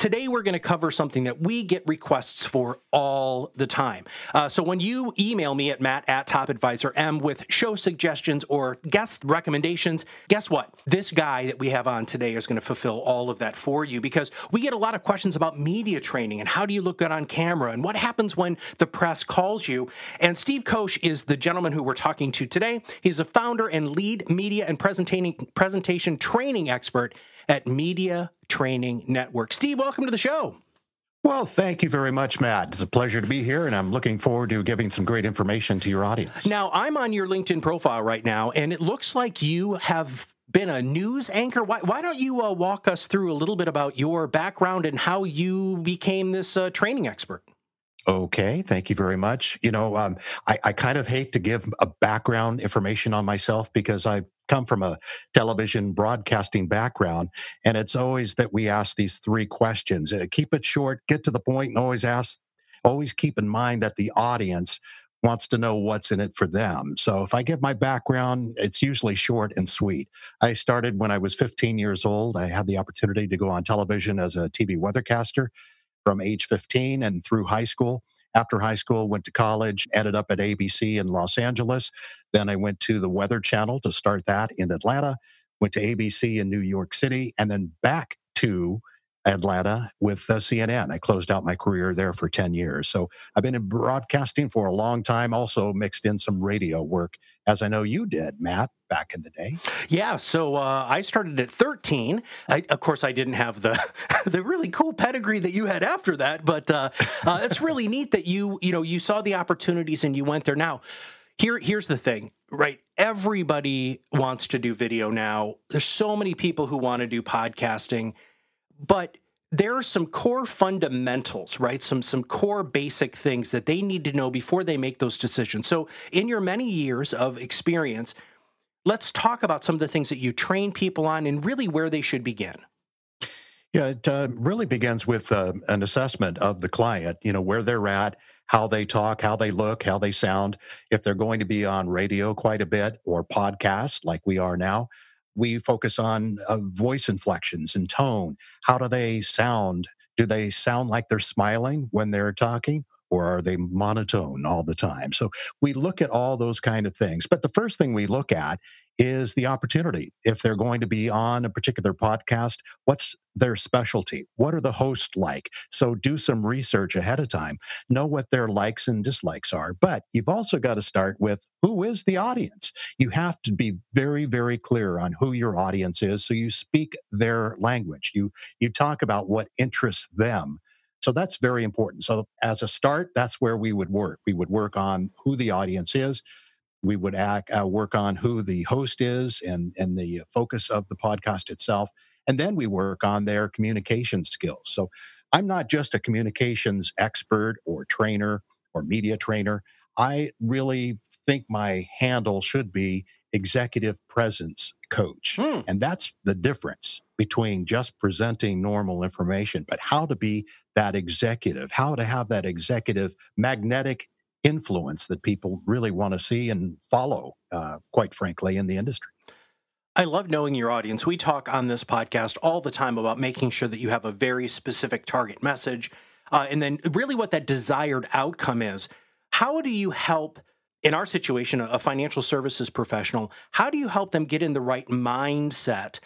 Today, we're going to cover something that we get requests for all the time. Uh, so, when you email me at matt at topadvisor.m with show suggestions or guest recommendations, guess what? This guy that we have on today is going to fulfill all of that for you because we get a lot of questions about media training and how do you look good on camera and what happens when the press calls you. And Steve Kosch is the gentleman who we're talking to today. He's a founder and lead media and presentation, presentation training expert at Media Training Network. Steve, welcome to the show. Well, thank you very much, Matt. It's a pleasure to be here, and I'm looking forward to giving some great information to your audience. Now, I'm on your LinkedIn profile right now, and it looks like you have been a news anchor. Why, why don't you uh, walk us through a little bit about your background and how you became this uh, training expert? Okay, thank you very much. You know, um, I, I, kind of hate to give a background information on myself because I've come from a television broadcasting background, and it's always that we ask these three questions: uh, keep it short, get to the point, and always ask. Always keep in mind that the audience wants to know what's in it for them. So if I give my background, it's usually short and sweet. I started when I was 15 years old. I had the opportunity to go on television as a TV weathercaster from age 15 and through high school. After high school, went to college, ended up at ABC in Los Angeles. Then I went to the Weather Channel to start that in Atlanta, went to ABC in New York City, and then back to Atlanta with uh, CNN. I closed out my career there for 10 years. So I've been in broadcasting for a long time, also mixed in some radio work, as I know you did, Matt, back in the day. Yeah. So uh, I started at 13. I, of course, I didn't have the the really cool pedigree that you had after that, but uh, uh, it's really neat that you, you know, you saw the opportunities and you went there. Now, here, here's the thing, right? Everybody wants to do video now. There's so many people who want to do podcasting but there are some core fundamentals, right? Some some core basic things that they need to know before they make those decisions. So, in your many years of experience, let's talk about some of the things that you train people on and really where they should begin. Yeah, it uh, really begins with uh, an assessment of the client, you know, where they're at, how they talk, how they look, how they sound. If they're going to be on radio quite a bit or podcast like we are now, we focus on uh, voice inflections and tone. How do they sound? Do they sound like they're smiling when they're talking? Or are they monotone all the time? So we look at all those kind of things. But the first thing we look at is the opportunity. If they're going to be on a particular podcast, what's their specialty? What are the hosts like? So do some research ahead of time. Know what their likes and dislikes are. But you've also got to start with who is the audience? You have to be very, very clear on who your audience is. So you speak their language. You, you talk about what interests them. So that's very important. So as a start, that's where we would work. We would work on who the audience is we would act, uh, work on who the host is and, and the focus of the podcast itself. And then we work on their communication skills. So I'm not just a communications expert or trainer or media trainer. I really think my handle should be executive presence coach. Hmm. And that's the difference between just presenting normal information, but how to be that executive, how to have that executive magnetic influence that people really want to see and follow, uh, quite frankly, in the industry. I love knowing your audience. We talk on this podcast all the time about making sure that you have a very specific target message. Uh, and then, really, what that desired outcome is. How do you help, in our situation, a financial services professional, how do you help them get in the right mindset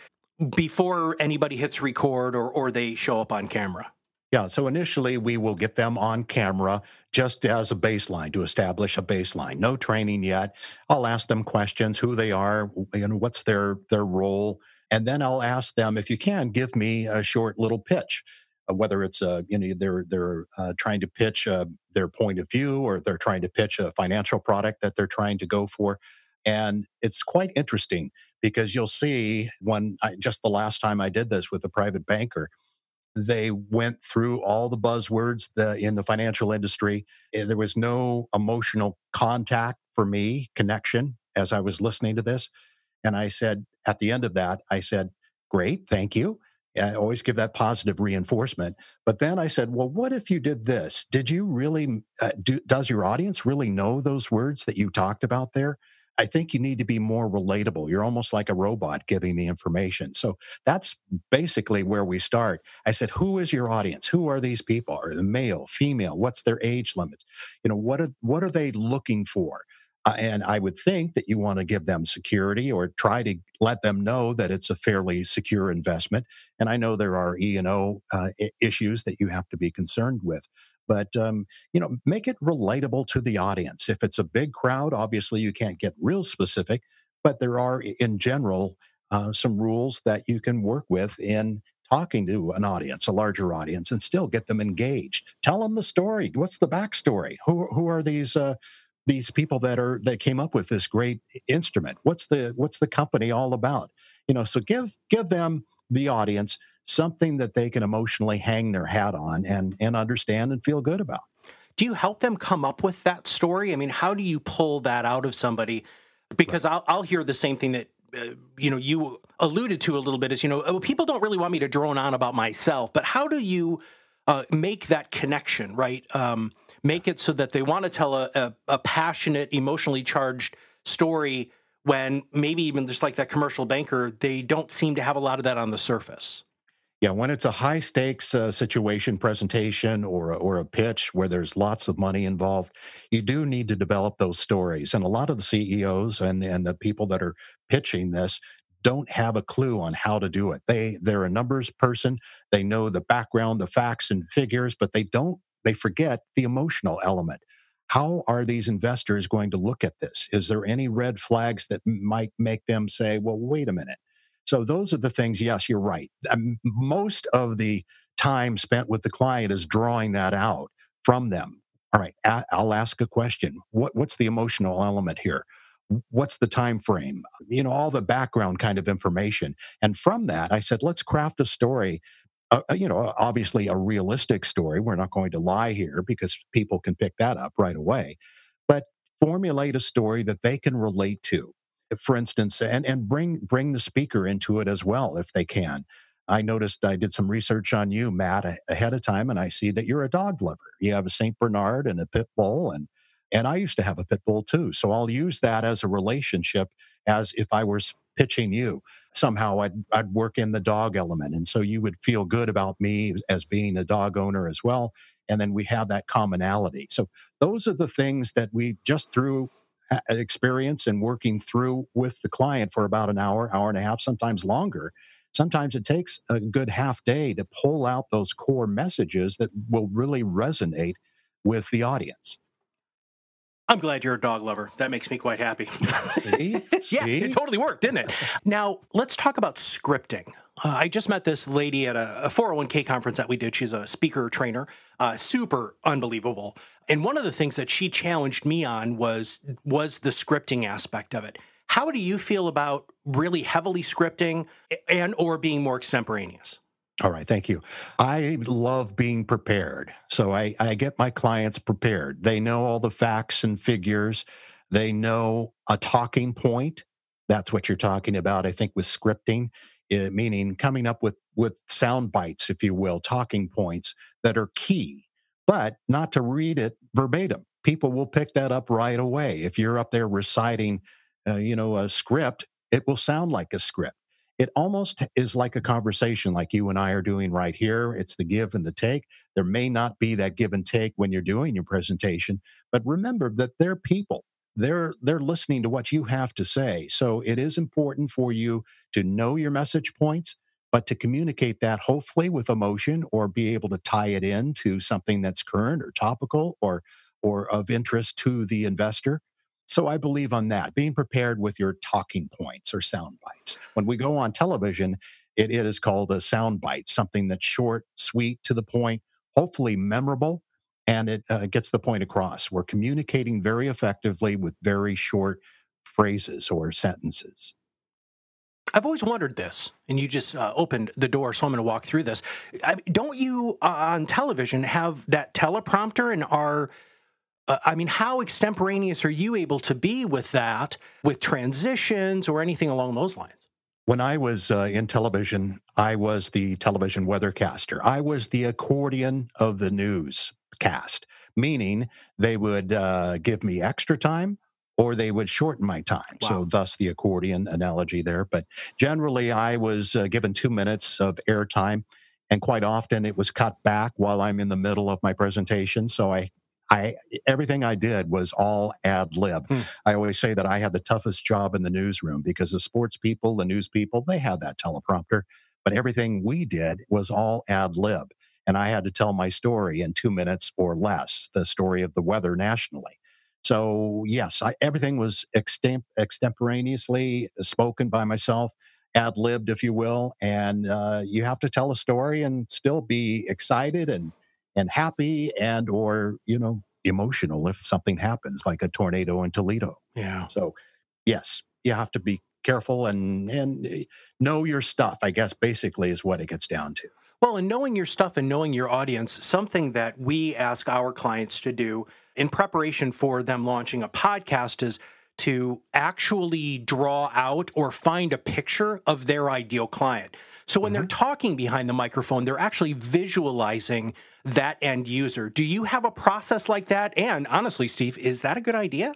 before anybody hits record or, or they show up on camera? Yeah, so initially we will get them on camera just as a baseline to establish a baseline. No training yet. I'll ask them questions, who they are, you know, what's their their role, and then I'll ask them if you can give me a short little pitch, uh, whether it's a you know they're they're uh, trying to pitch uh, their point of view or they're trying to pitch a financial product that they're trying to go for, and it's quite interesting because you'll see when I, just the last time I did this with a private banker They went through all the buzzwords the, in the financial industry. Eh, there was no emotional contact for me, connection, as I was listening to this. And I said, at the end of that, I said, Great, thank you. I always give that positive reinforcement. But then I said, well, what if you did this? Did you really, uh, do, does your audience really know those words that you talked about there? I think you need to be more relatable. You're almost like a robot giving the information. So that's basically where we start. I said, who is your audience? Who are these people? Are they male, female? What's their age limits? You know, what are what are they looking for? Uh, and I would think that you want to give them security or try to let them know that it's a fairly secure investment. And I know there are E and O uh, issues that you have to be concerned with but um, you know make it relatable to the audience. If it's a big crowd obviously you can't get real specific but there are in general uh, some rules that you can work with in talking to an audience a larger audience and still get them engaged. Tell them the story. What's the backstory? Who, who are these uh, these people that are that came up with this great instrument what's the what's the company all about you know so give give them the audience something that they can emotionally hang their hat on and and understand and feel good about. Do you help them come up with that story? I mean, how do you pull that out of somebody? Because right. I'll I'll hear the same thing that uh, you know you alluded to a little bit is you know oh, people don't really want me to drone on about myself, but how do you uh, make that connection right? Um, make it so that they want to tell a, a, a passionate, emotionally charged story when maybe even just like that commercial banker, they don't seem to have a lot of that on the surface. Yeah, when it's a high stakes uh, situation, presentation, or a, or a pitch where there's lots of money involved, you do need to develop those stories. And a lot of the CEOs and and the people that are pitching this don't have a clue on how to do it. They they're a numbers person. They know the background, the facts and figures, but they don't. They forget the emotional element. How are these investors going to look at this? Is there any red flags that might make them say, "Well, wait a minute." So those are the things. Yes, you're right. Most of the time spent with the client is drawing that out from them. All right, I'll ask a question. What, what's the emotional element here? What's the time frame? You know, all the background kind of information. And from that, I said, let's craft a story. Uh, uh you know, obviously a realistic story. We're not going to lie here because people can pick that up right away. But formulate a story that they can relate to for instance, and, and bring bring the speaker into it as well if they can. I noticed I did some research on you, Matt, ahead of time, and I see that you're a dog lover. You have a Saint Bernard and a pit bull, and and I used to have a pit bull too. So I'll use that as a relationship, as if I was pitching you. Somehow I'd I'd work in the dog element, and so you would feel good about me as being a dog owner as well. And then we have that commonality. So those are the things that we just through experience and working through with the client for about an hour, hour and a half, sometimes longer. Sometimes it takes a good half day to pull out those core messages that will really resonate with the audience. I'm glad you're a dog lover. That makes me quite happy. See? yeah, See? it totally worked, didn't it? Now, let's talk about scripting. Uh, I just met this lady at a, a, 401k conference that we did. She's a speaker trainer, uh, super unbelievable. And one of the things that she challenged me on was was the scripting aspect of it. How do you feel about really heavily scripting and or being more extemporaneous? All right, thank you. I love being prepared. So I, I get my clients prepared. They know all the facts and figures. They know a talking point. That's what you're talking about, I think, with scripting, it, meaning coming up with, with sound bites, if you will, talking points that are key, but not to read it verbatim. People will pick that up right away. If you're up there reciting, uh, you know, a script, it will sound like a script it almost is like a conversation like you and I are doing right here. It's the give and the take. There may not be that give and take when you're doing your presentation, but remember that they're people. They're they're listening to what you have to say. So it is important for you to know your message points, but to communicate that hopefully with emotion or be able to tie it in to something that's current or topical or or of interest to the investor so I believe on that, being prepared with your talking points or sound bites. When we go on television, it, it is called a sound bite, something that's short, sweet, to the point, hopefully memorable, and it uh, gets the point across. We're communicating very effectively with very short phrases or sentences. I've always wondered this, and you just uh, opened the door, so I'm going to walk through this. I, don't you uh, on television have that teleprompter and are uh, I mean, how extemporaneous are you able to be with that, with transitions or anything along those lines? When I was uh, in television, I was the television weathercaster. I was the accordion of the newscast, meaning they would uh, give me extra time or they would shorten my time. Wow. So, thus the accordion analogy there. But generally, I was uh, given two minutes of airtime. And quite often it was cut back while I'm in the middle of my presentation. So I I everything I did was all ad lib. Hmm. I always say that I had the toughest job in the newsroom because the sports people, the news people, they had that teleprompter, but everything we did was all ad lib. And I had to tell my story in two minutes or less, the story of the weather nationally. So, yes, I, everything was extemp- extemporaneously spoken by myself, ad libbed, if you will. And uh, you have to tell a story and still be excited and and happy and or you know emotional if something happens like a tornado in Toledo. Yeah. So yes, you have to be careful and and eh, know your stuff. I guess basically is what it gets down to. Well, and knowing your stuff and knowing your audience, something that we ask our clients to do in preparation for them launching a podcast is to actually draw out or find a picture of their ideal client. So when mm-hmm. they're talking behind the microphone, they're actually visualizing that end user. Do you have a process like that? And honestly, Steve, is that a good idea?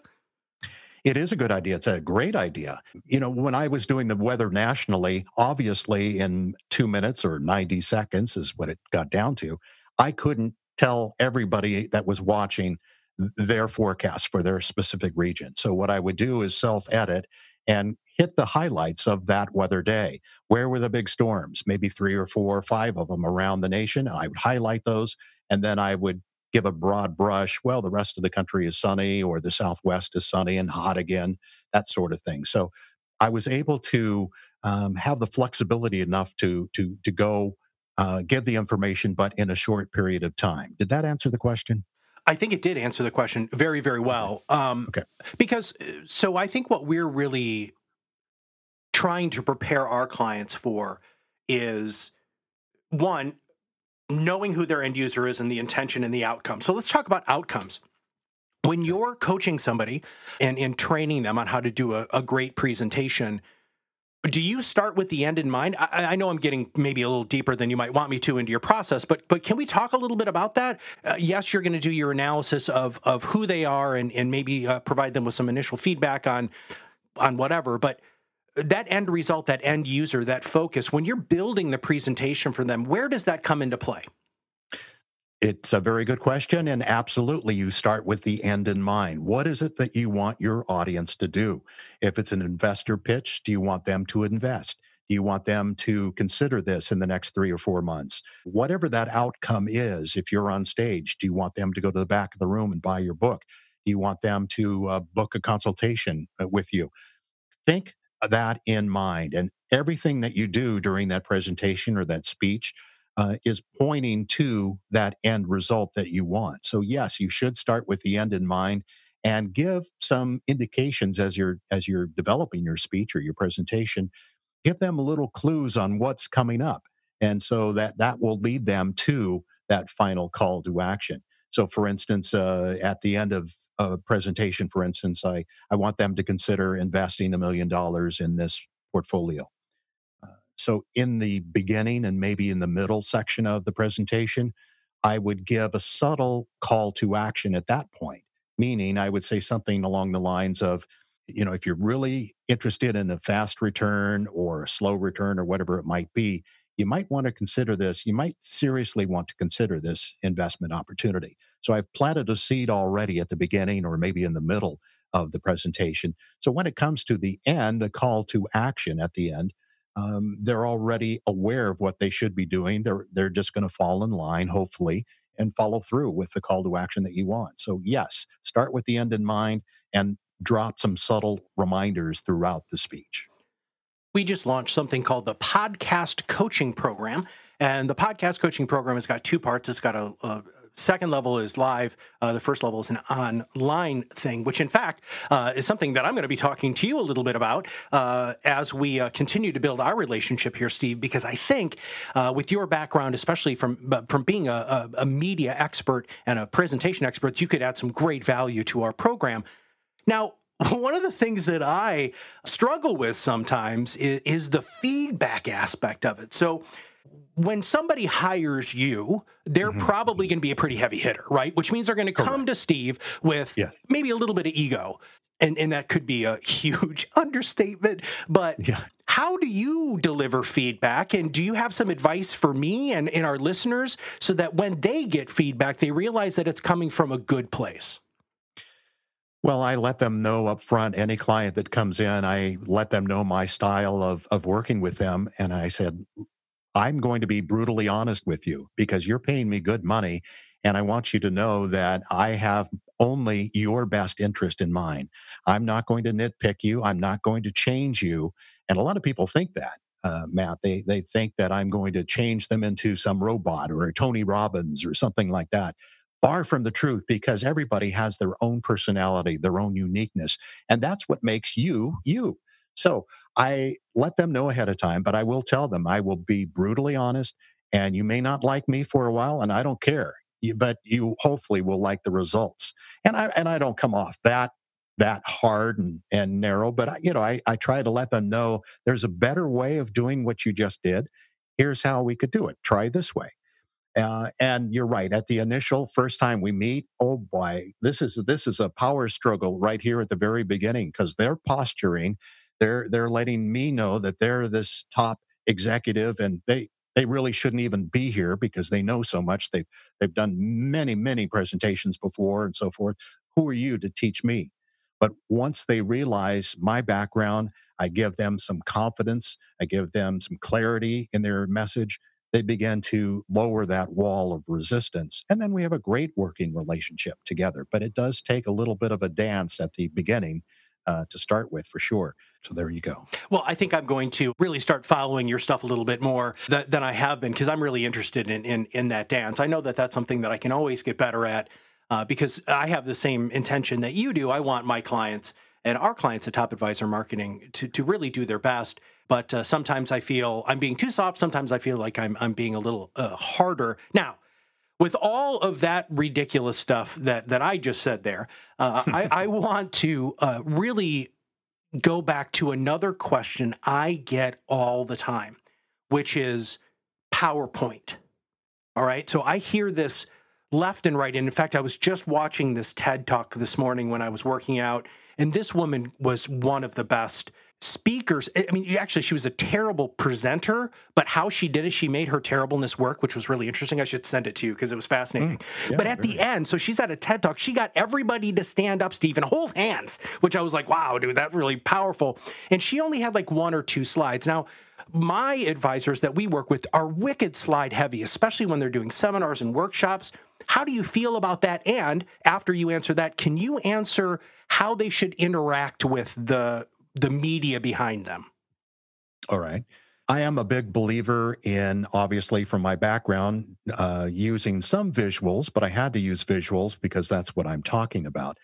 It is a good idea. It's a great idea. You know, when I was doing the weather nationally, obviously in two minutes or 90 seconds is what it got down to, I couldn't tell everybody that was watching their forecast for their specific region. So what I would do is self edit and hit the highlights of that weather day. Where were the big storms? Maybe three or four or five of them around the nation. I would highlight those and then I would give a broad brush. Well, the rest of the country is sunny or the Southwest is sunny and hot again, that sort of thing. So I was able to um, have the flexibility enough to, to, to go uh, give the information, but in a short period of time. Did that answer the question? I think it did answer the question very, very well. Um, okay. Because so I think what we're really trying to prepare our clients for is one, knowing who their end user is and the intention and the outcome. So let's talk about outcomes. When you're coaching somebody and, and training them on how to do a, a great presentation, do you start with the end in mind? I, I, know I'm getting maybe a little deeper than you might want me to into your process, but but can we talk a little bit about that? Uh, yes, you're going to do your analysis of of who they are and and maybe uh, provide them with some initial feedback on on whatever, but that end result, that end user, that focus, when you're building the presentation for them, where does that come into play? It's a very good question. And absolutely, you start with the end in mind. What is it that you want your audience to do? If it's an investor pitch, do you want them to invest? Do you want them to consider this in the next three or four months? Whatever that outcome is, if you're on stage, do you want them to go to the back of the room and buy your book? Do you want them to uh, book a consultation uh, with you? Think that in mind. And everything that you do during that presentation or that speech uh, is pointing to that end result that you want. So yes, you should start with the end in mind and give some indications as you're as you're developing your speech or your presentation. Give them a little clues on what's coming up, and so that that will lead them to that final call to action. So, for instance, uh, at the end of a presentation, for instance, I I want them to consider investing a million dollars in this portfolio so, in the beginning and maybe in the middle section of the presentation, I would give a subtle call to action at that point, meaning I would say something along the lines of, you know, if you're really interested in a fast return or a slow return or whatever it might be, you might want to consider this. You might seriously want to consider this investment opportunity. So I've planted a seed already at the beginning or maybe in the middle of the presentation. So when it comes to the end, the call to action at the end, um, they're already aware of what they should be doing. They're they're just going to fall in line, hopefully, and follow through with the call to action that you want. So yes, start with the end in mind and drop some subtle reminders throughout the speech. We just launched something called the Podcast Coaching Program. And the Podcast Coaching Program has got two parts. It's got a, a second level is live. Uh, the first level is an online thing, which in fact uh, is something that I'm going to be talking to you a little bit about uh, as we uh, continue to build our relationship here, Steve. Because I think uh, with your background, especially from from being a, a, a media expert and a presentation expert, you could add some great value to our program. Now, one of the things that I struggle with sometimes is, is, the feedback aspect of it. So when somebody hires you, they're mm-hmm. probably going to be a pretty heavy hitter, right? Which means they're going to come to Steve with yes. maybe a little bit of ego. And, and that could be a huge understatement. But yeah. how do you deliver feedback? And do you have some advice for me and, and our listeners so that when they get feedback, they realize that it's coming from a good place? Well, I let them know up front, any client that comes in, I let them know my style of, of working with them. And I said, I'm going to be brutally honest with you because you're paying me good money. And I want you to know that I have only your best interest in mind. I'm not going to nitpick you. I'm not going to change you. And a lot of people think that, uh, Matt. They, they think that I'm going to change them into some robot or a Tony Robbins or something like that. Far from the truth because everybody has their own personality, their own uniqueness. And that's what makes you, you. So I let them know ahead of time, but I will tell them I will be brutally honest. And you may not like me for a while, and I don't care. But you hopefully will like the results. And I and I don't come off that that hard and, and narrow, but I, you know, I, I try to let them know there's a better way of doing what you just did. Here's how we could do it. Try this way. Uh, and you're right. At the initial first time we meet, oh boy, this is this is a power struggle right here at the very beginning because they're posturing they're they're letting me know that they're this top executive and they they really shouldn't even be here because they know so much. They've they've done many, many presentations before and so forth. Who are you to teach me? But once they realize my background, I give them some confidence, I give them some clarity in their message. They begin to lower that wall of resistance. And then we have a great working relationship together. But it does take a little bit of a dance at the beginning uh, to start with for sure. So there you go. Well, I think I'm going to really start following your stuff a little bit more th- than I have been because I'm really interested in, in in that dance. I know that that's something that I can always get better at uh, because I have the same intention that you do. I want my clients and our clients at Top Advisor Marketing to to really do their best. But uh, sometimes I feel I'm being too soft. Sometimes I feel like I'm I'm being a little uh, harder. Now, with all of that ridiculous stuff that that I just said there, uh, I, I, want to uh, really go back to another question I get all the time, which is PowerPoint. All right, so I hear this left and right. And in fact, I was just watching this TED talk this morning when I was working out, and this woman was one of the best speakers. I mean, actually, she was a terrible presenter, but how she did it, she made her terribleness work, which was really interesting. I should send it to you because it was fascinating. Mm, yeah, but at really. the end, so she's at a TED talk, she got everybody to stand up, Steve, and hold hands, which I was like, wow, dude, that's really powerful. And she only had like one or two slides. Now, my advisors that we work with are wicked slide heavy, especially when they're doing seminars and workshops. How do you feel about that? And after you answer that, can you answer how they should interact with the the media behind them. All right. I am a big believer in, obviously, from my background, uh, using some visuals, but I had to use visuals because that's what I'm talking about.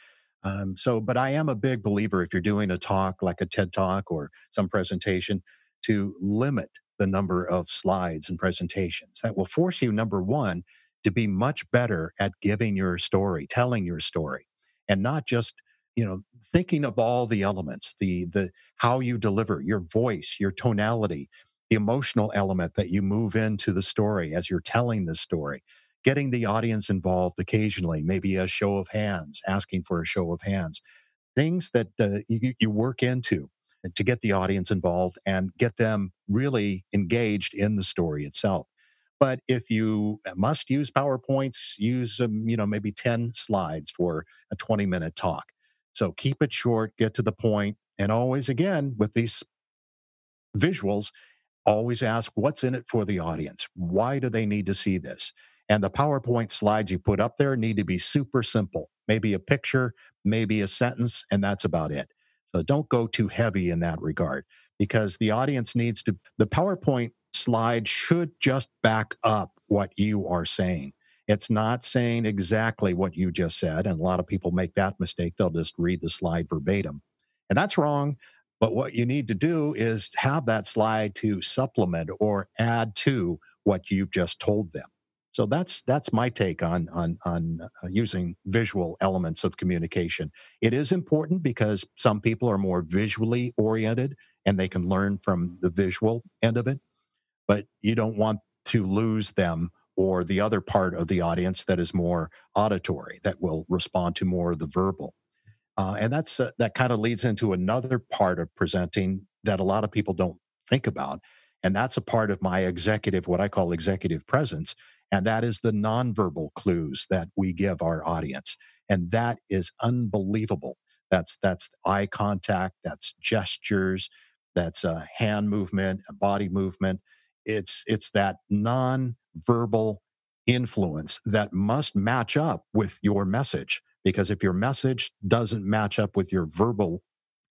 Um, so, but I am a big believer if you're doing a talk like a TED talk or some presentation to limit the number of slides and presentations. That will force you, number one, to be much better at giving your story, telling your story, and not just you know thinking of all the elements the the how you deliver your voice your tonality the emotional element that you move into the story as you're telling the story. Getting the audience involved occasionally maybe a show of hands asking for a show of hands. Things that uh, you, you work into to get the audience involved and get them really engaged in the story itself. But if you must use powerpoints use um, you know maybe 10 slides for a 20 minute talk so keep it short, get to the point, and always, again, with these visuals, always ask what's in it for the audience? Why do they need to see this? And the PowerPoint slides you put up there need to be super simple. Maybe a picture, maybe a sentence, and that's about it. So don't go too heavy in that regard because the audience needs to, the PowerPoint slide should just back up what you are saying. It's not saying exactly what you just said. And a lot of people make that mistake. They'll just read the slide verbatim. And that's wrong. But what you need to do is have that slide to supplement or add to what you've just told them. So that's that's my take on on on uh, using visual elements of communication. It is important because some people are more visually oriented and they can learn from the visual end of it, but you don't want to lose them or the other part of the audience that is more auditory that will respond to more of the verbal. Uh, and that's uh, that kind of leads into another part of presenting that a lot of people don't think about, and that's a part of my executive, what I call executive presence, and that is the nonverbal clues that we give our audience. And that is unbelievable. That's that's eye contact, that's gestures, that's a hand movement, body movement. It's it's that non-verbal influence that must match up with your message. Because if your message doesn't match up with your verbal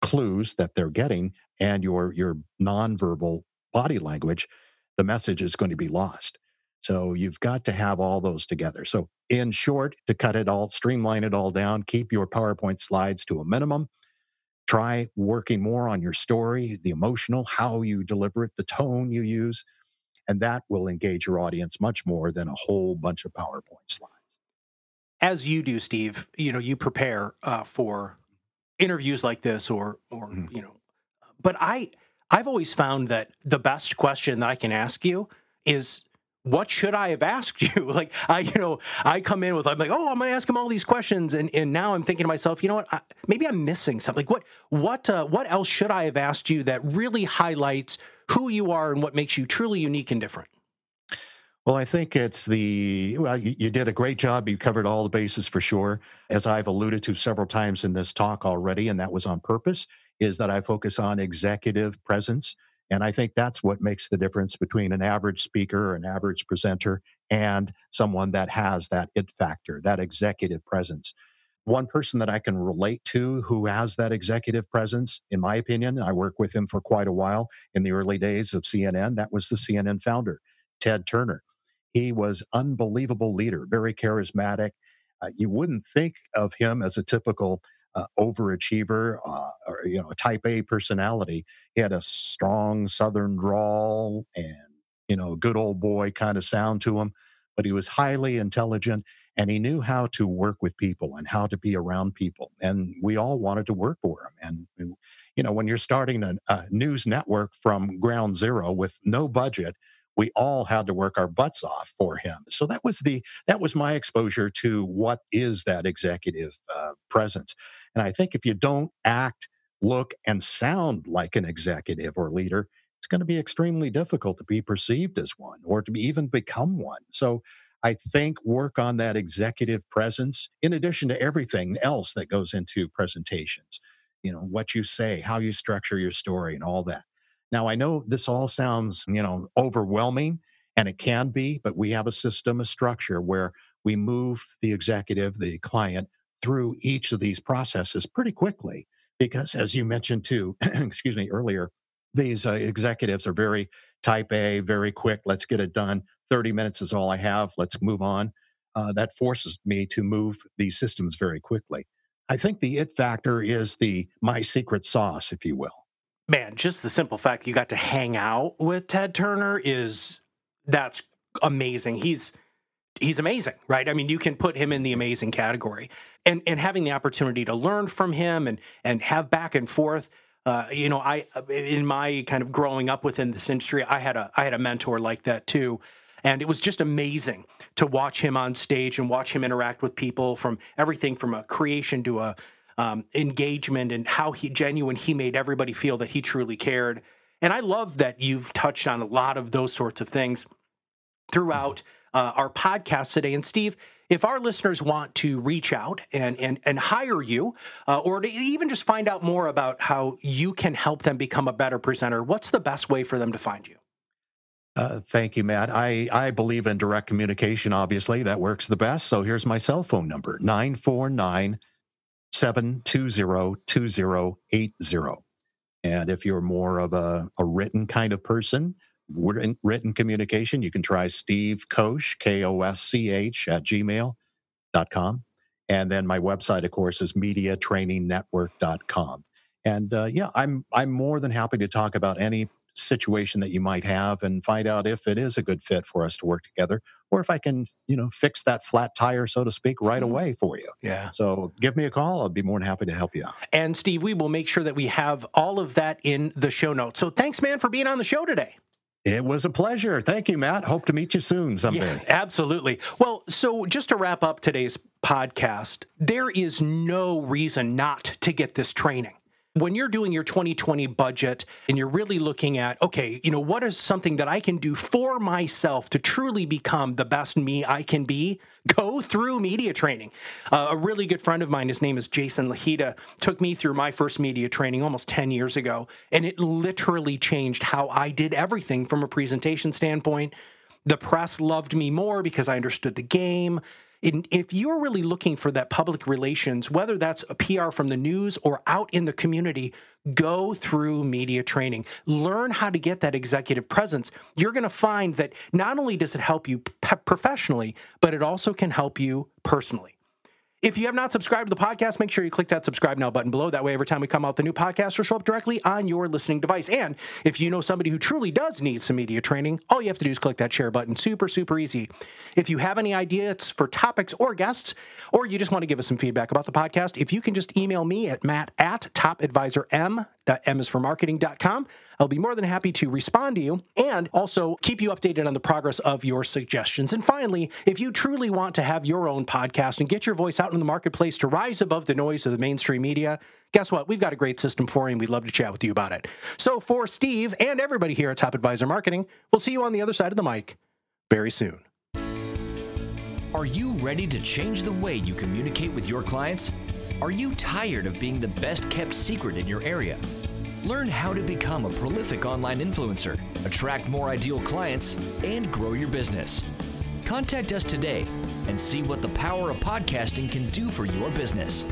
clues that they're getting and your your nonverbal body language, the message is going to be lost. So you've got to have all those together. So, in short, to cut it all, streamline it all down, keep your PowerPoint slides to a minimum. Try working more on your story, the emotional, how you deliver it, the tone you use, and that will engage your audience much more than a whole bunch of PowerPoint slides. As you do, Steve, you know you prepare uh, for interviews like this, or or mm. you know, but I I've always found that the best question that I can ask you is what should I have asked you? like I, you know, I come in with I'm like, oh, I'm going to ask him all these questions, and and now I'm thinking to myself, you know what? I, maybe I'm missing something. Like what what uh, what else should I have asked you that really highlights who you are and what makes you truly unique and different? Well, I think it's the, well, you, you, did a great job. You covered all the bases for sure. As I've alluded to several times in this talk already, and that was on purpose, is that I focus on executive presence and I think that's what makes the difference between an average speaker or an average presenter and someone that has that it factor, that executive presence. One person that I can relate to who has that executive presence, in my opinion, I worked with him for quite a while in the early days of CNN. That was the CNN founder, Ted Turner. He was unbelievable leader, very charismatic. Uh, you wouldn't think of him as a typical uh, overachiever uh, or you know a type A personality. He had a strong Southern drawl and you know good old boy kind of sound to him, but he was highly intelligent and he knew how to work with people and how to be around people. And we all wanted to work for him. And, you know when you're starting a, a news network from ground zero with no budget we all had to work our butts off for him. So that was the that was my exposure to what is that executive uh, presence. And I think if you don't act, look, and sound like an executive or leader, it's going to be extremely difficult to be perceived as one or to be, even become one. So I think work on that executive presence in addition to everything else that goes into presentations. You know, what you say, how you structure your story, and all that. Now, I know this all sounds, you know, overwhelming, and it can be, but we have a system, a structure where we move the executive, the client through each of these processes pretty quickly. Because as you mentioned too, excuse me, earlier, these uh, executives are very type A, very quick. Let's get it done. 30 minutes is all I have. Let's move on. Uh, that forces me to move these systems very quickly. I think the it factor is the my secret sauce, if you will man, just the simple fact you got to hang out with Ted Turner is that's amazing. He's he's amazing, right? I mean, you can put him in the amazing category. And and having the opportunity to learn from him and and have back and forth uh, you know, I in my kind of growing up within this industry, I had a I had a mentor like that too. And it was just amazing to watch him on stage and watch him interact with people from everything from a creation to a um, engagement and how he genuine he made everybody feel that he truly cared. And I love that you've touched on a lot of those sorts of things throughout uh, our podcast today. And Steve, if our listeners want to reach out and and and hire you, uh, or to even just find out more about how you can help them become a better presenter, what's the best way for them to find you? Uh, thank you, Matt. I, I believe in direct communication, obviously. That works the best. So here's my cell phone number 949 720-2080. And if you're more of a, a written kind of person, written, written communication, you can try Steve Kosch, K O S C H, at gmail.com. And then my website, of course, is mediatrainingnetwork.com. And uh, yeah, I'm I'm more than happy to talk about any situation that you might have and find out if it is a good fit for us to work together or if I can, you know, fix that flat tire, so to speak, right Mhm. away for you. Yeah. So give me a call. I'll be more than happy to help you out. And Steve, we will make sure that we have all of that in the show notes. So thanks, man, for being on the show today. It was a pleasure. Thank you, Matt. Hope to meet you soon someday. Yeah, absolutely. Well, so just to wrap up today's podcast, there is no reason not to get this training. When you're doing your 2020 budget and you're really looking at, okay, you know, what is something that I can do for myself to truly become the best me I can be? Go through media training. Uh, a really good friend of mine, his name is Jason Lahita, took me through my first media training almost 10 years ago, and it literally changed how I did everything from a presentation standpoint the press loved me more because I understood the game. And if you're really looking for that public relations, whether that's a PR from the news or out in the community, go through media training. Learn how to get that executive presence. You're going to find that not only does it help you professionally, but it also can help you personally. If you have not subscribed to the podcast, make sure you click that subscribe now button below. That way, every time we come out, the new podcast will show up directly on your listening device. And if you know somebody who truly does need some media training, all you have to do is click that share button. Super, super easy. If you have any ideas for topics or guests, or you just want to give us some feedback about the podcast, if you can just email me at matt at topadvisorm, M is for marketing.com, I'll be more than happy to respond to you and also keep you updated on the progress of your suggestions. And finally, if you truly want to have your own podcast and get your voice out in the marketplace to rise above the noise of the mainstream media, guess what? We've got a great system for you and we'd love to chat with you about it. So for Steve and everybody here at Top Advisor Marketing, we'll see you on the other side of the mic very soon. Are you ready to change the way you communicate with your clients? Are you tired of being the best kept secret in your area? Learn how to become a prolific online influencer, attract more ideal clients, and grow your business. Contact us today and see what the power of podcasting can do for your business.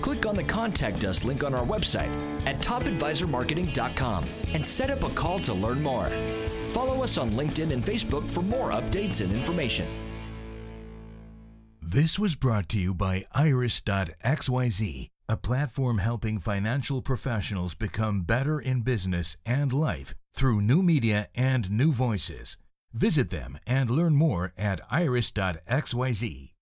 Click on the Contact Us link on our website at topadvisormarketing.com and set up a call to learn more. Follow us on LinkedIn and Facebook for more updates and information. This was brought to you by Iris.xyz, a platform helping financial professionals become better in business and life through new media and new voices. Visit them and learn more at iris.xyz.